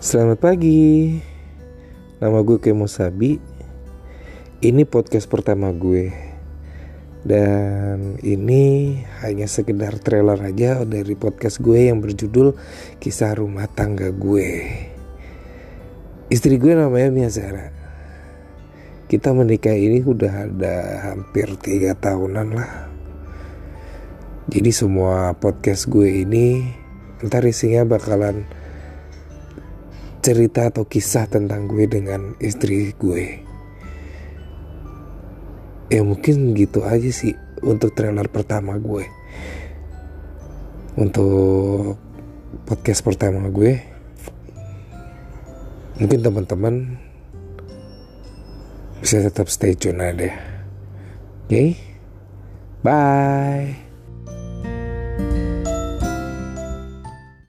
Selamat pagi. Nama gue Kemo Sabi. Ini podcast pertama gue. Dan ini hanya sekedar trailer aja dari podcast gue yang berjudul Kisah Rumah Tangga Gue. Istri gue namanya Mia Zara Kita menikah ini udah ada hampir tiga tahunan lah. Jadi semua podcast gue ini Ntar isinya bakalan cerita atau kisah tentang gue dengan istri gue. Ya mungkin gitu aja sih untuk trailer pertama gue. Untuk podcast pertama gue. Mungkin teman-teman bisa tetap stay tune aja. Oke? Okay? Bye.